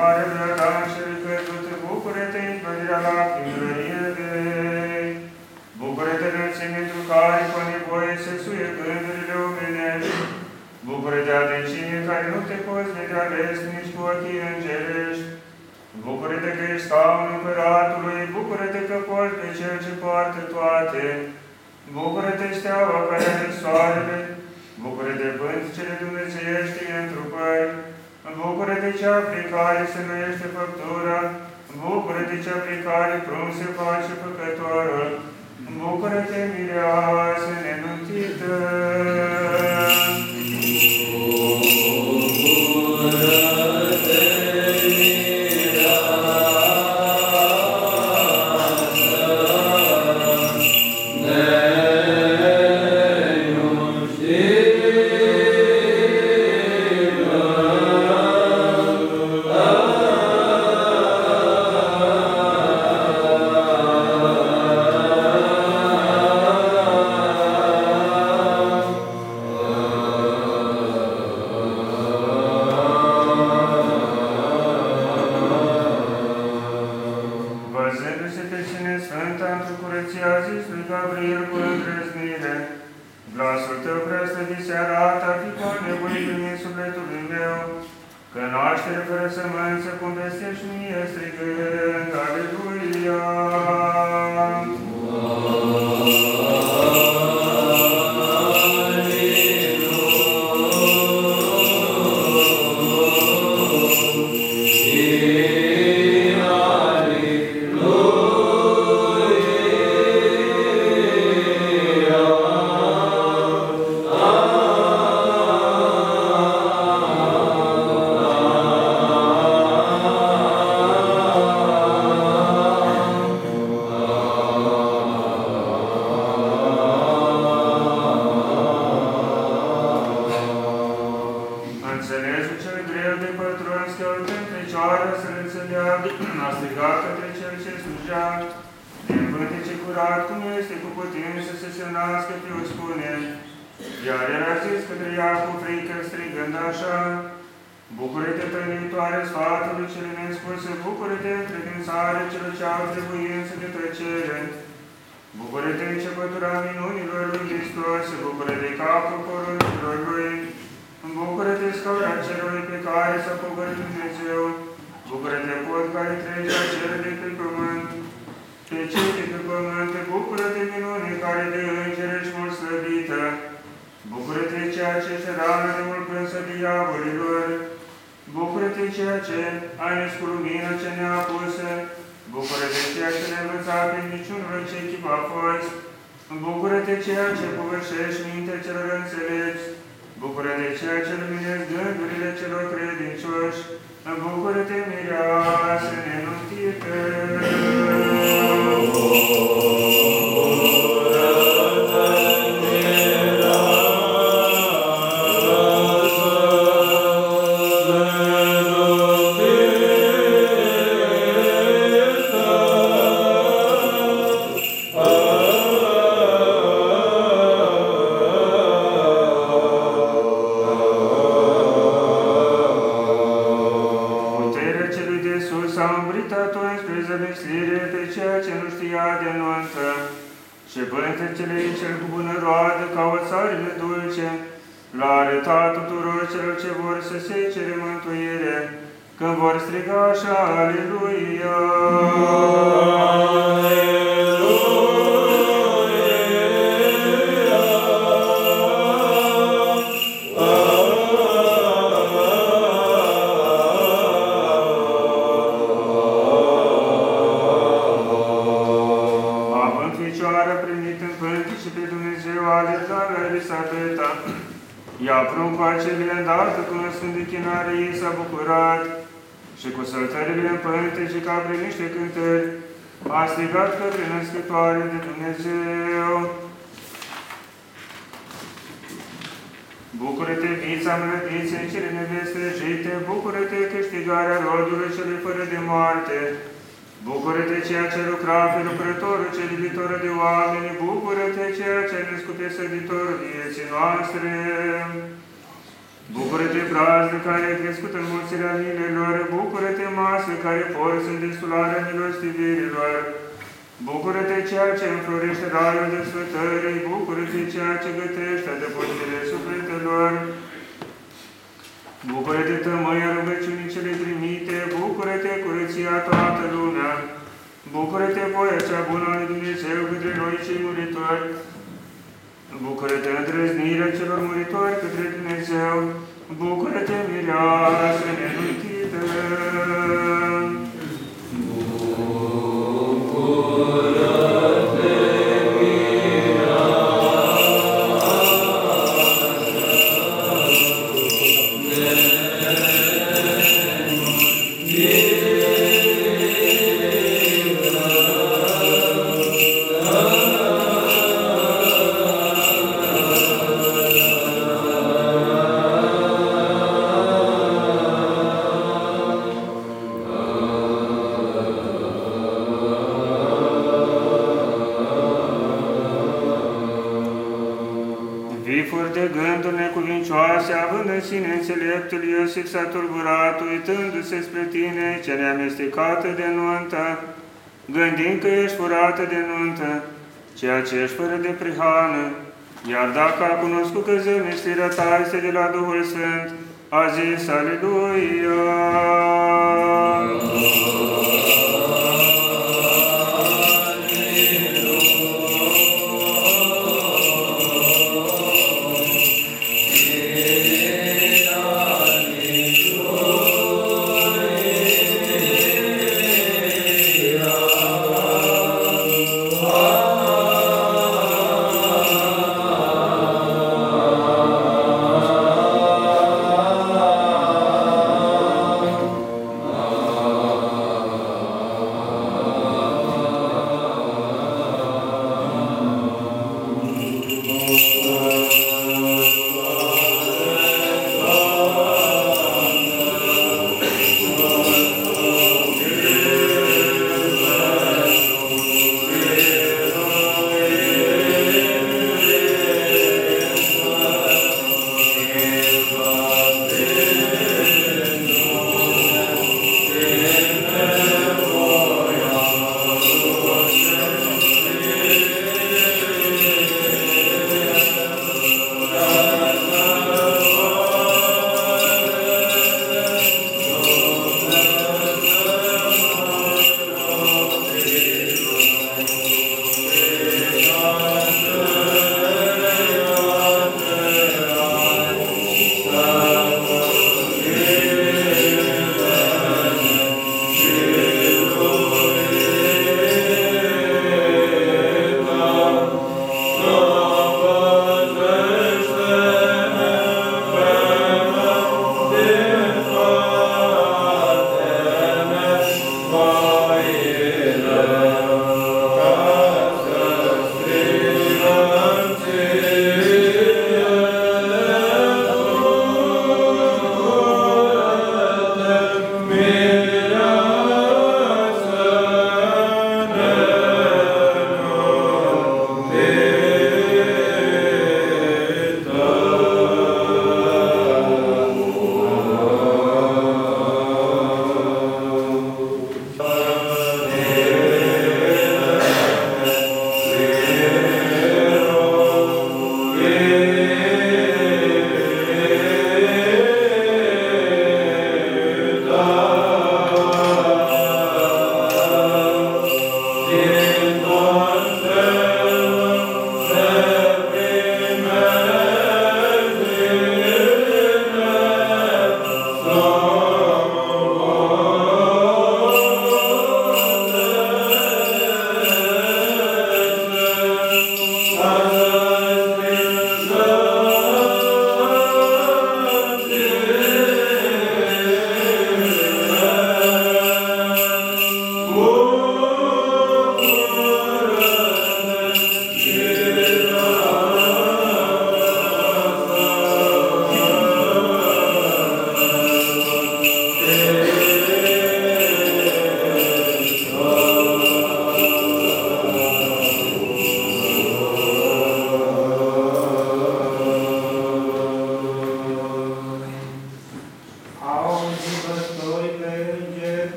mare drăgașele căzute, bucură-te, izbăvirea de ei. Bucură-te, înălțimii care cu nevoie se suie gândurile omenești. Bucură-te, adâncime care nu te poți vedea vezi nici cu ochii îngerești. Bucură-te că ești staunul împăratului, bucură-te că poți pe Cel ce poartă toate. Bucură-te, steaua care are soarele, bucură-te, vânt cele dumnezeiești întrupări. Bucură-te cea prin care se nuiește făptura, Bucură-te cea prin care prum se face făcătorul, Bucură-te mireasă nenuntită! meu, că naștere fără sămânță, cum vestești mie strigând, Aleluia! ești nevățat prin niciun ce chip a fost. Bucură-te ceea ce povășești mintea celor înțelepți. Bucură-te ceea ce luminezi gândurile celor credincioși. Bucură-te, mireasă, nenutită! Oh, oh, oh. depărtare de Dumnezeu. Bucură-te, vița mlădiței cele nevestejite, bucură-te, câștigarea rodului cele fără de moarte, Bucură-te ceea ce lucra pe lucrătorul cel iubitor de oameni, bucură-te ceea ce ne născut pe săditor vieții noastre. Bucură-te brazdă care ai crescut în mulțirea milelor, bucură-te masă care porți în destularea milostivirilor, bucură-te ceea ce înflorește raiul de sfătării, bucură-te ceea ce gătește adăpostire sufletelor, Bucură-te, tămâia rugăciunii cele primite, bucură-te, curăția toată lumea, bucură-te, voia cea bună a lui Dumnezeu către noi cei muritori, bucură-te, îndrăznirea celor muritori către Dumnezeu, bucură-te, mireasă nenuită. Necuvincioase, având în sine înțeleptul Iosif s-a turburat, uitându-se spre tine, ce neamestecată de nuntă, gândind că ești furată de nuntă, ceea ce ești fără de prihană, iar dacă a cunoscut că zămistirea ta este de la Duhul Sfânt, a zis Aleluia!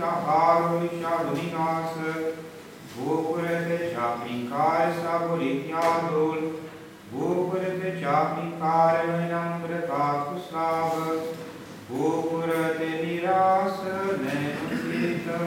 și a harului și a luminoasă, bucură-te cea prin care s-a murit iadul, bucură-te cea prin care noi ne-am îmbrăcat cu slavă, bucură-te mireasă neînțită.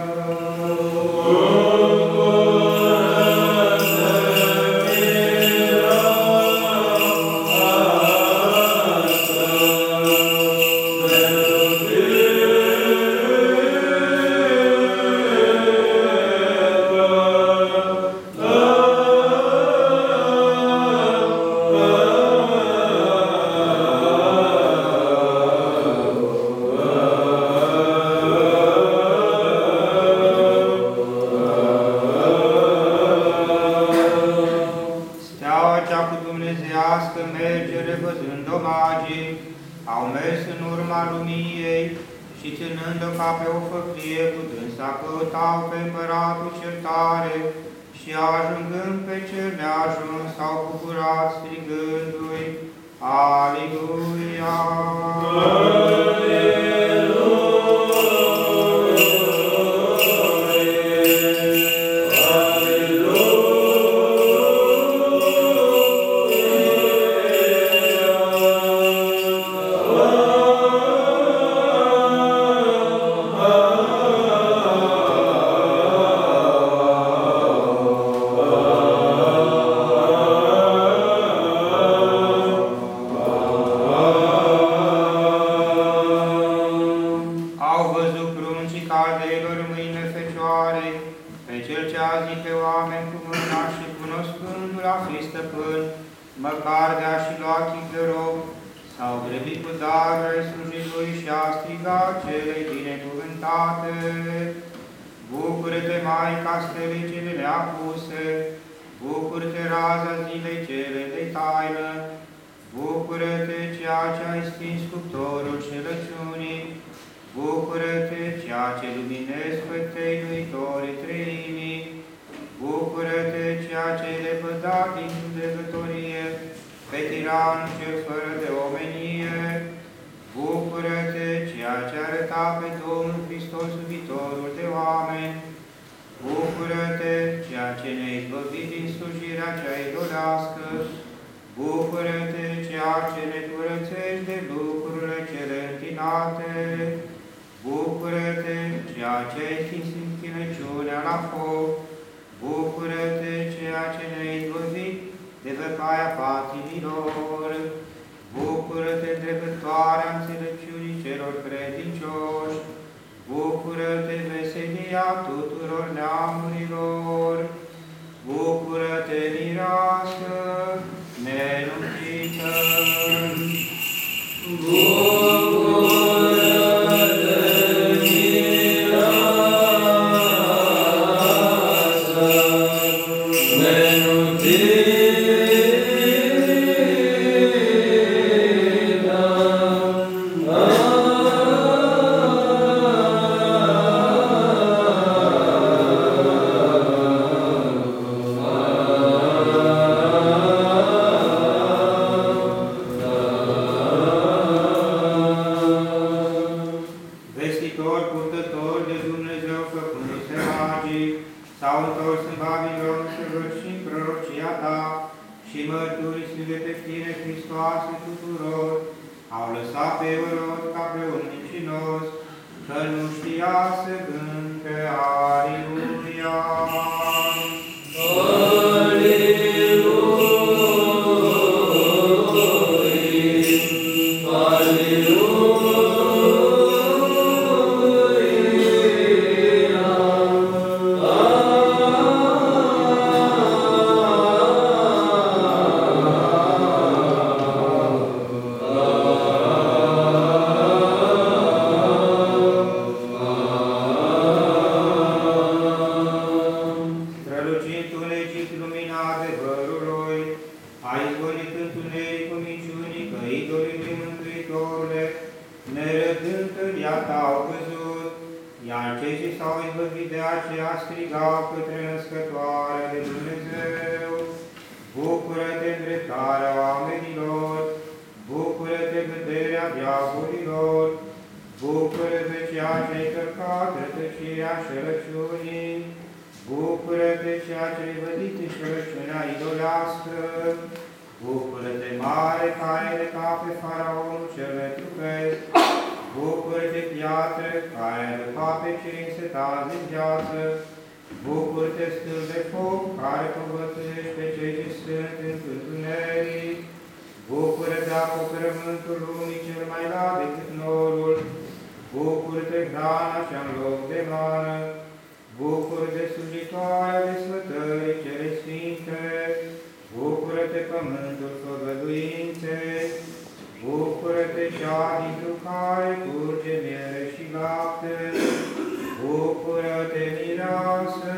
tuturor neamurilor, bucură-te, mireasă, ai izgonit întunericul minciunii, căitorii Mântuitorule, nerăbdând tăria ta au căzut, iar cei ce s-au izbăvit de aceea strigau către născătoare de Dumnezeu, Bucură-te îndreptarea oamenilor, Bucură-te vederea viacurilor, Bucură-te ceea ce-ai călcat rătăcirea șerăciunii, Bucură-te ceea ce-ai vădit în șerăciunea idolească, bucură-te mare care de ca pe faraonul cel netrupesc, bucură-te piatră care de ca pe cei însetați în viață, bucură-te stâl de foc care povățuiești pe cei ce sunt în întuneric, bucură-te acoperământul lumii cel mai lat decât norul, bucură-te hrana cea în loc de mană, bucură-te slujitoarea de sfătării cele sfinte, bucură-te pământul făgăduințe, bucură-te cea dintr care curge miere și lapte, bucură-te mireasă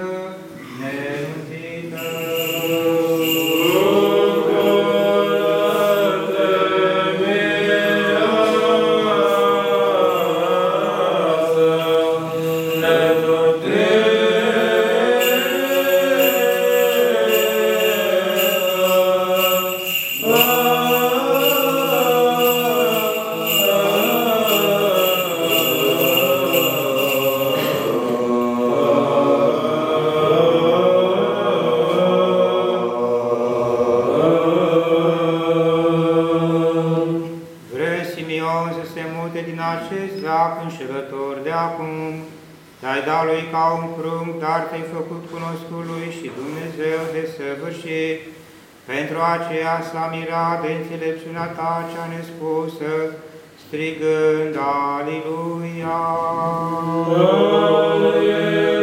te-ai făcut cunoscut lui și Dumnezeu de săvârșit. Pentru aceea s-a mirat de înțelepciunea ta cea nespusă, strigând Aliluia! Amen.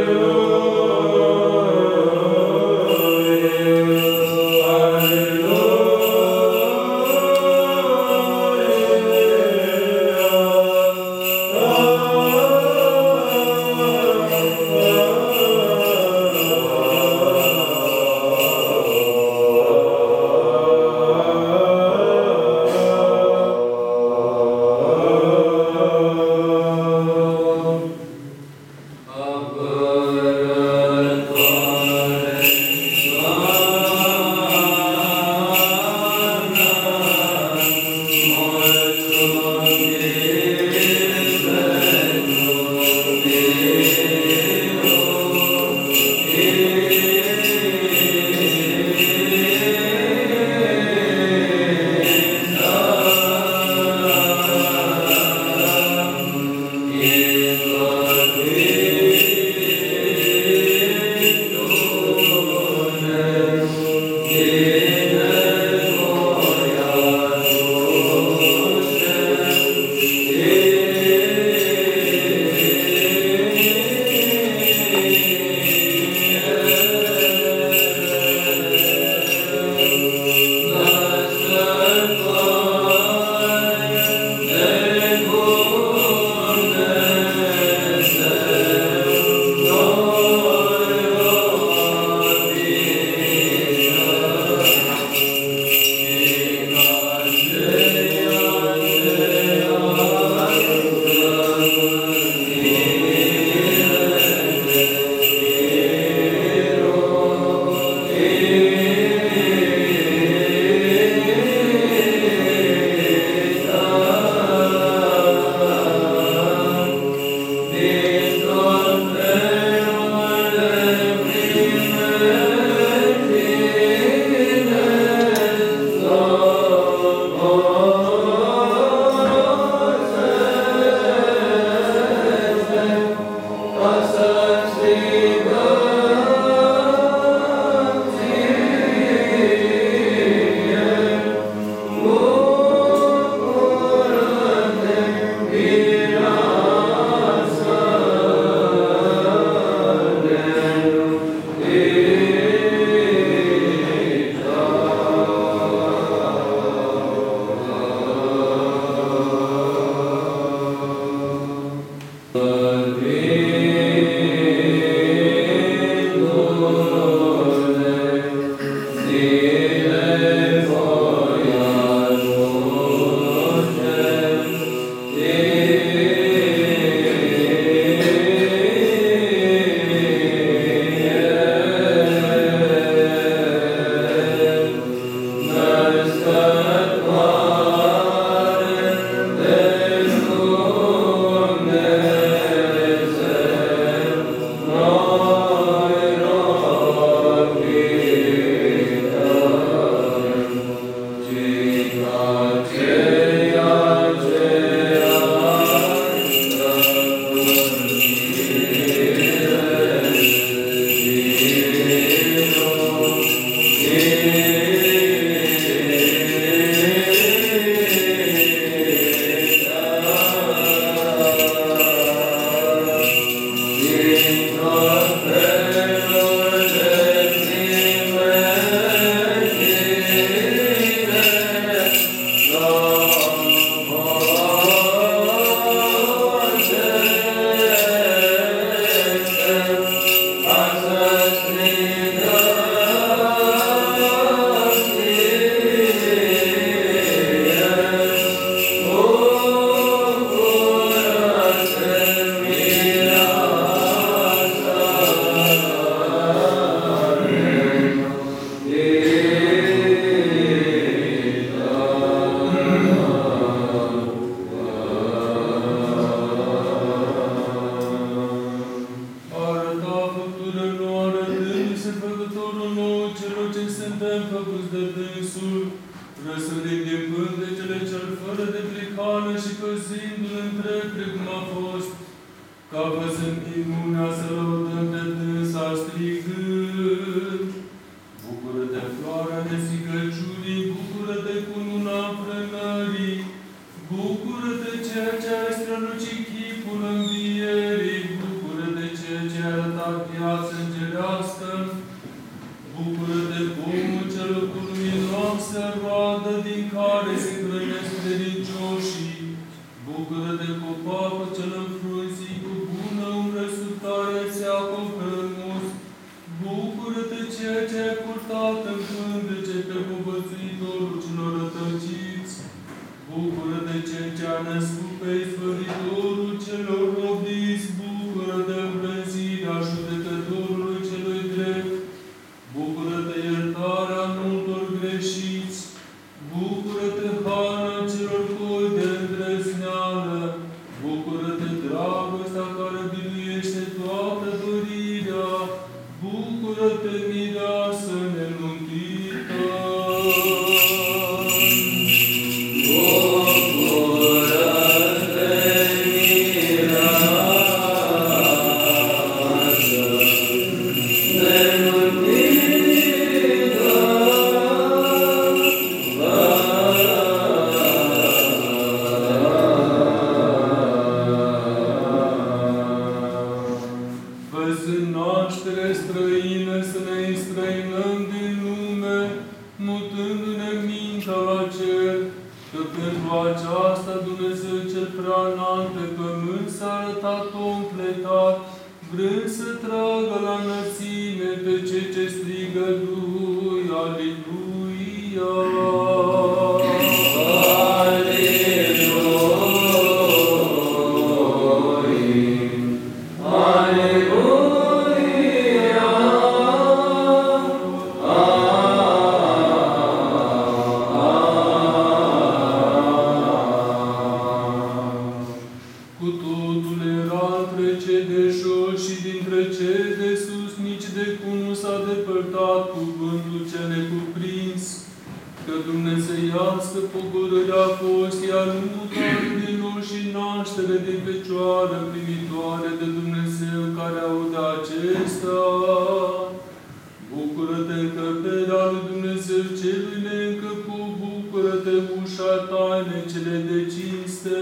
celui necăpu, bucură-te ușa taine cele de cinste,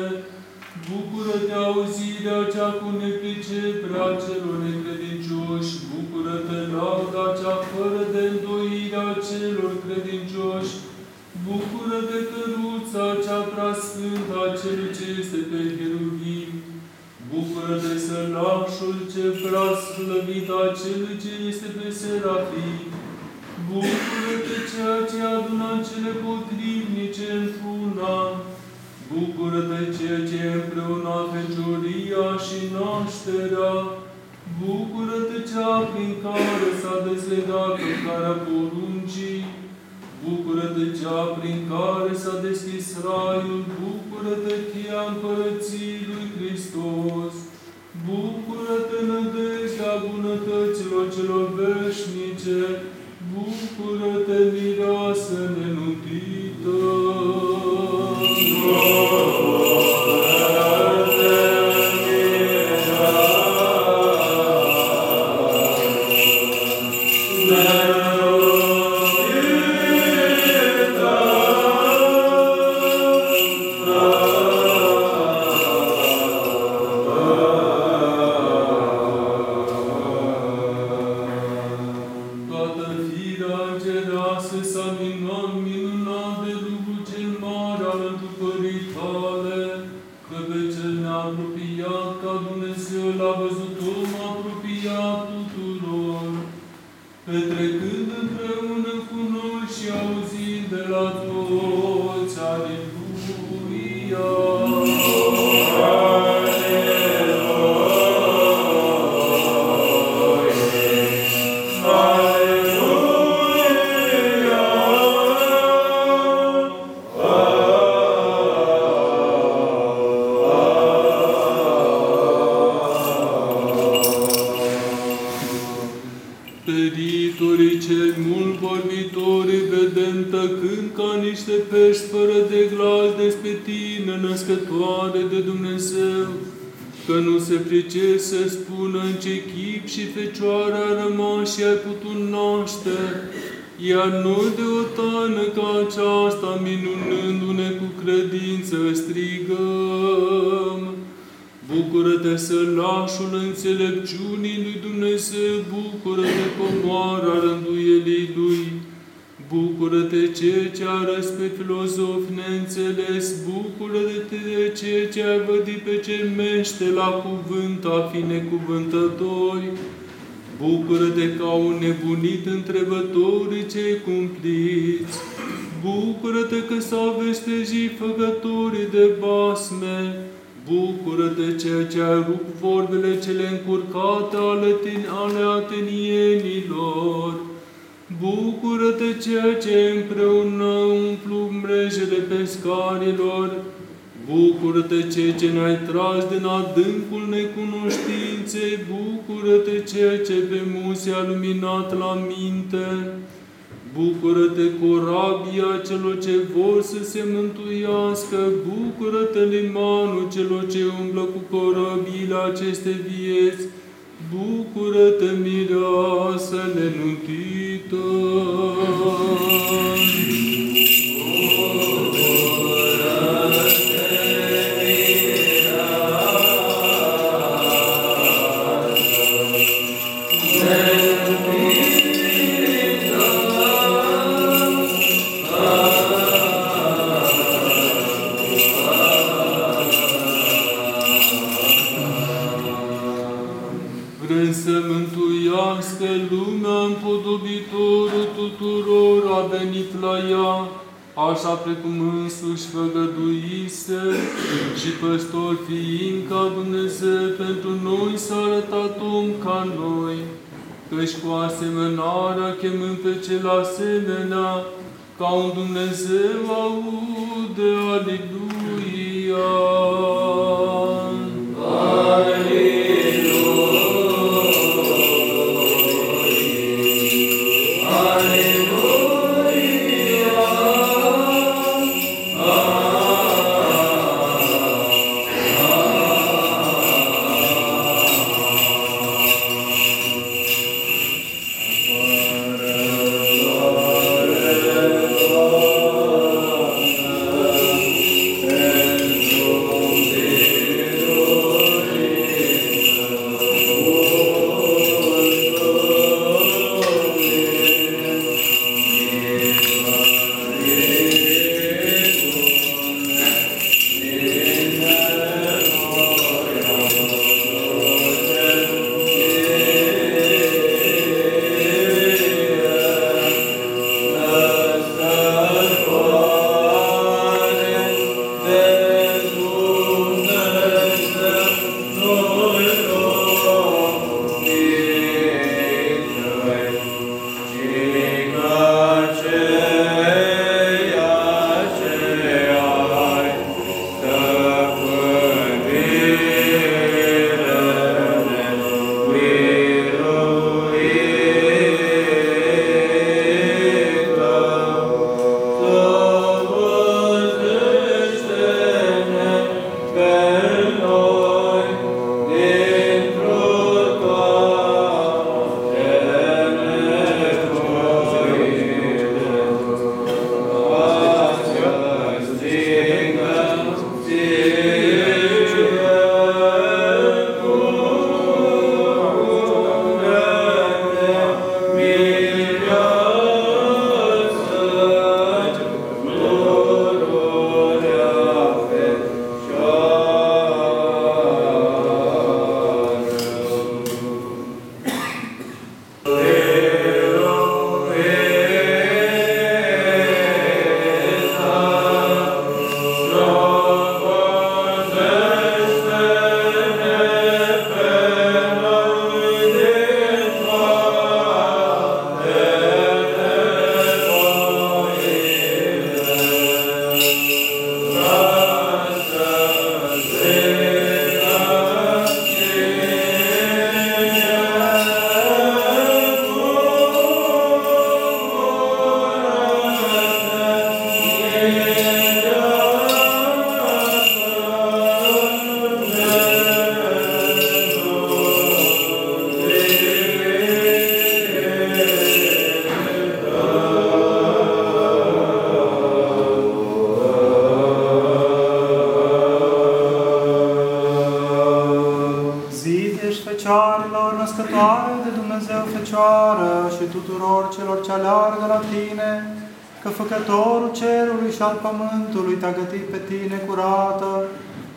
bucură-te auzirea cea cu nepriceperea celor ce a pe filozof neînțeles, bucură-te de cel ce a vădit pe cel mește la cuvânt a fi necuvântători. Bucură-te că au nebunit întrebătorii cei cumpliți. Bucură-te că s-au vestejit făcătorii de basme. Bucură-te ceea ce ai rupt vorbele cele încurcate ale, tine, ale atenienilor. Bucură-te ceea ce împreună umplu mrejele pescarilor. Bucură-te ceea ce ne-ai tras din adâncul necunoștinței. Bucură-te ceea ce pe muze a luminat la minte. Bucură-te, corabia celor ce vor să se mântuiască, bucură-te, limanul celor ce umblă cu corăbiile aceste vieți, bucură-te, mireasă nenuntită. Tuturor a venit la ea, așa precum însuși făgăduise și păstor fiind ca Dumnezeu pentru noi s-a arătat om ca noi, căci cu asemănarea chemând pe cel asemenea, ca un Dumnezeu aude, Aleluia! Amen.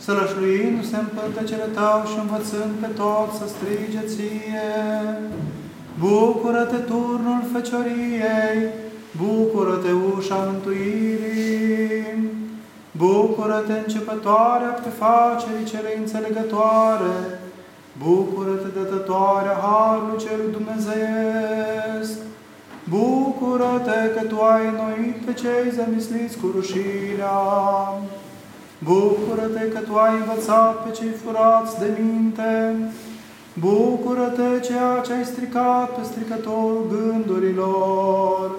Sălășluindu-se în pântecele Tău și învățând pe toți să strige Ție. Bucură-te turnul fecioriei, bucură-te ușa mântuirii, bucură-te începătoarea prefacerii cele înțelegătoare, bucură-te dătătoarea Harului celui Dumnezeiesc, bucură-te că Tu ai înnoit pe cei zămisliți cu rușinea, bucură-te că Tu ai învățat pe cei furați de minte, Bucură-te ceea ce ai stricat pe stricătorul gândurilor.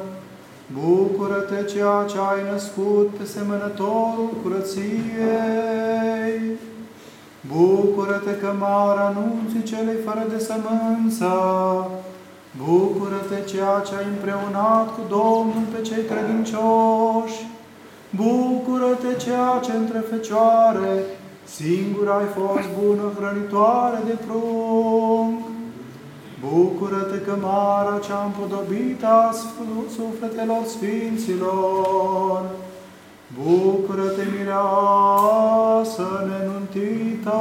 Bucură-te ceea ce ai născut pe semănătorul curăției. Bucură-te că mare anunții celei fără de sămânță. Bucură-te ceea ce ai împreunat cu Domnul pe cei credincioși. Bucură-te ceea ce între fecioare Singur ai fost bună hrănitoare de prunc. Bucură-te că mara cea împodobită a sufletelor Sfinților. Bucură-te, mireasă nenuntită!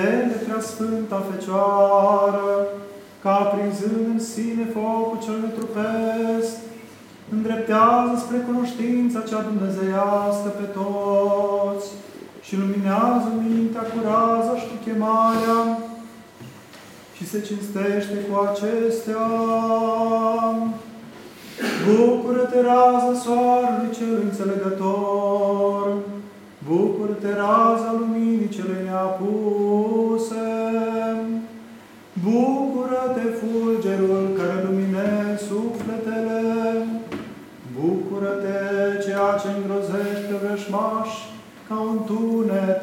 Vedere prea Sfânta Fecioară, ca aprinzând în sine focul cel netrupesc, îndreptează spre cunoștința cea dumnezeiască pe toți și luminează mintea cu raza și cu chemarea și se cinstește cu acestea. Bucură-te, rază soarelui cel înțelegător! Bucură-te, raza luminii cele neapuse! Bucură-te, fulgerul care luminează sufletele! Bucură-te, ceea ce îngrozește vrășmași ca un tunet!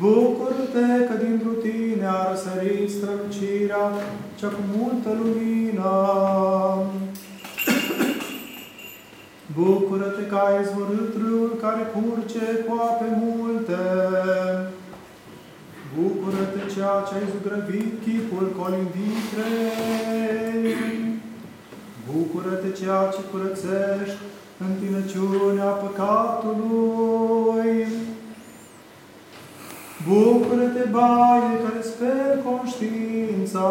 Bucură-te că dintr tine a răsărit strălucirea cea cu multă lumină. Bucură-te că ai izvorât râul care curge cu ape multe. Bucură-te ceea ce ai zugrăvit chipul colinditrei. Bucură-te ceea ce curățești întinăciunea păcatului. Bucură-te, baie, care sper conștiința.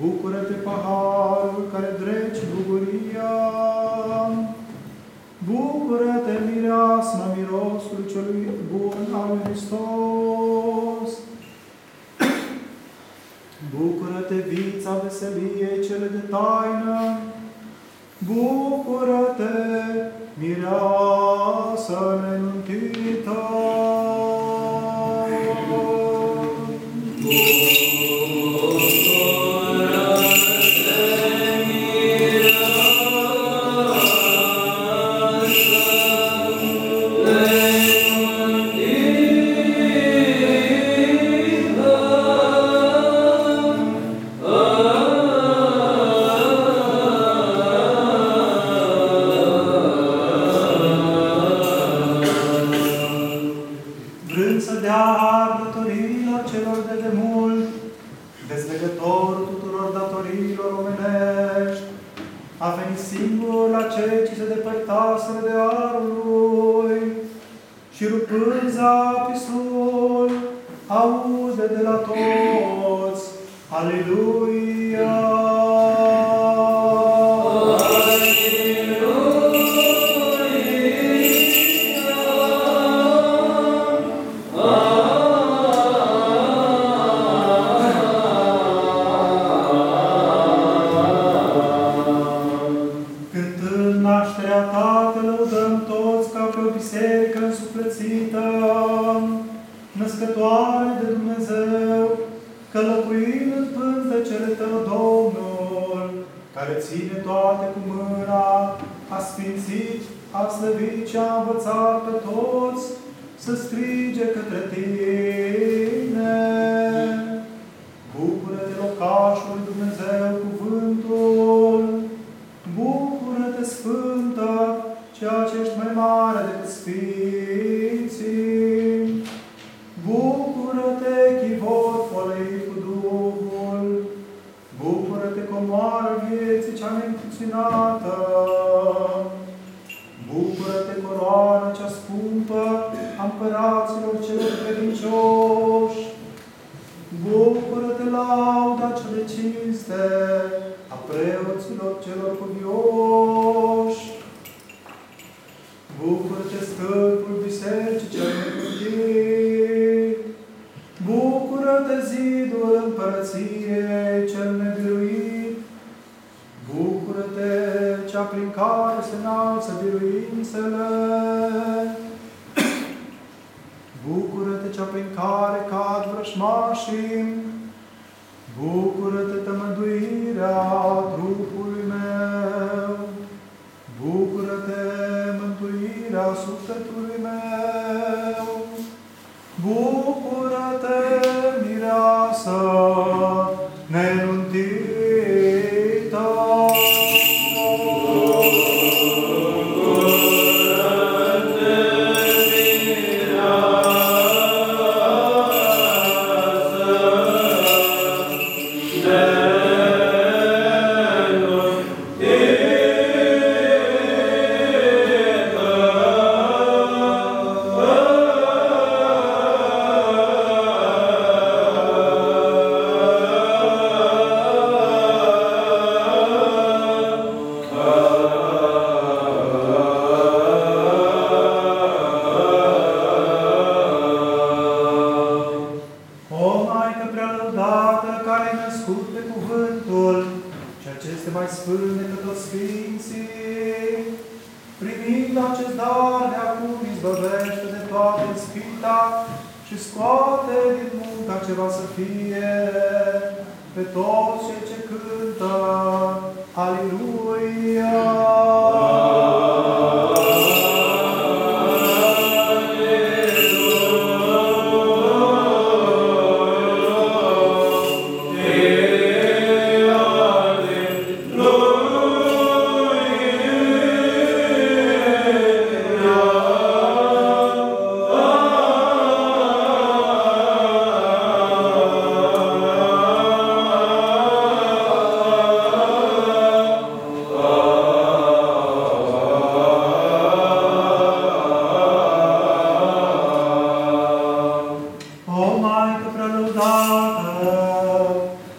Bucură-te, paharul care dreci bucuria, Bucură-te, mireasma mirosul celui bun al lui Hristos, Bucură-te, vița veseliei cele de taină, Bucură-te, mireasă nenuntită, sfințit, a slăvit și a învățat pe toți să strige către tine.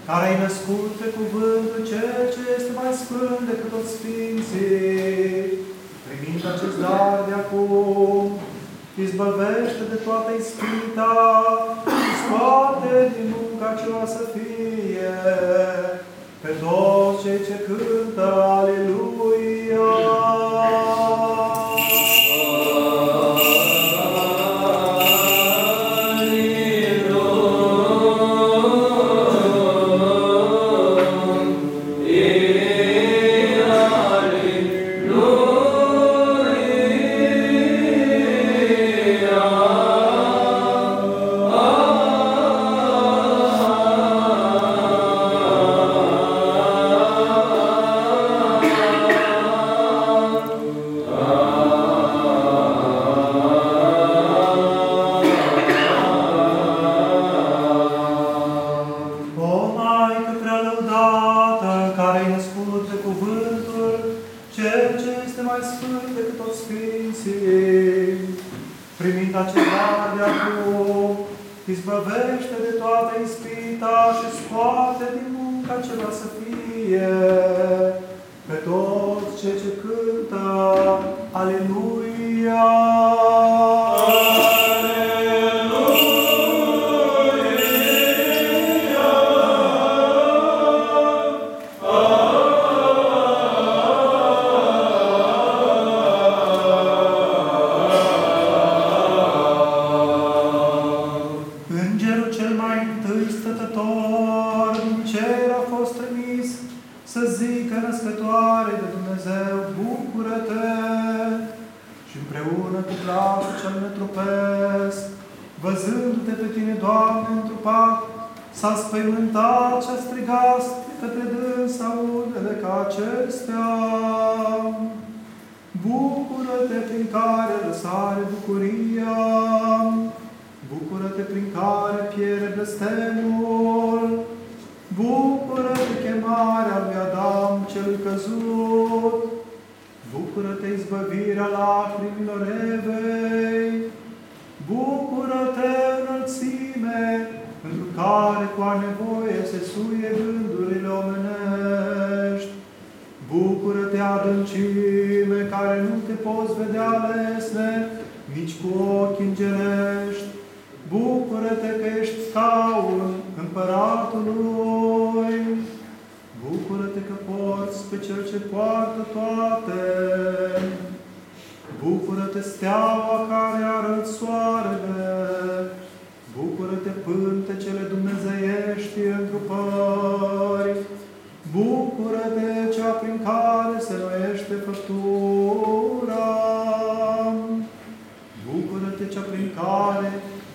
care ai născut pe cuvântul cel ce este mai sfânt decât toți Sfinții, primind acest dar de acum, izbăvește de toată ispita și scoate din munca aceea să fie pe toți cei ce cântă Aleluia.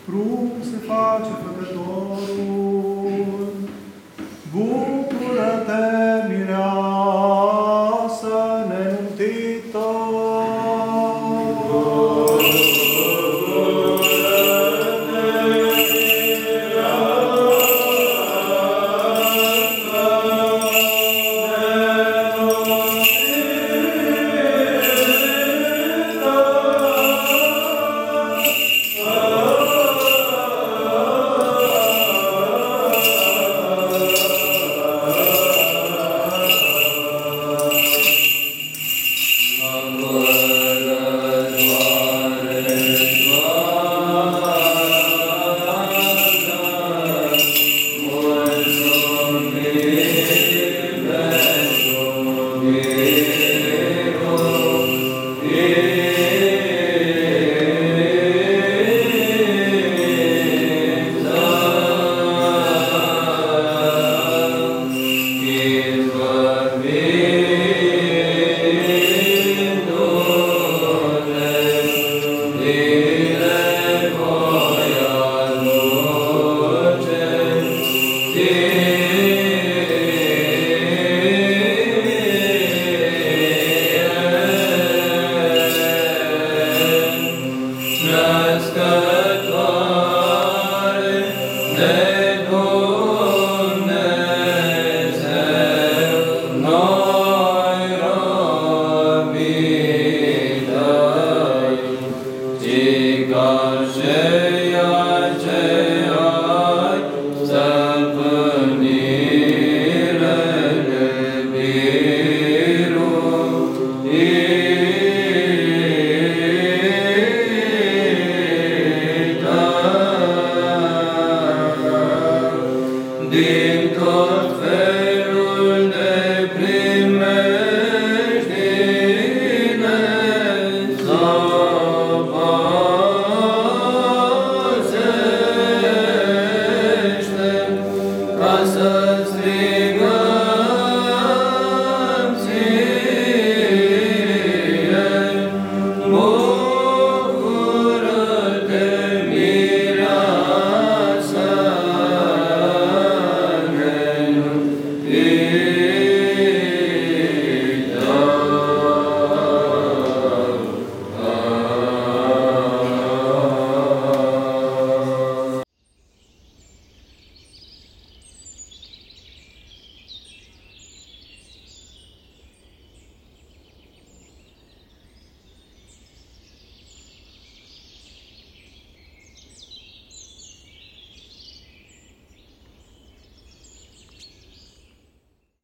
Care prunc se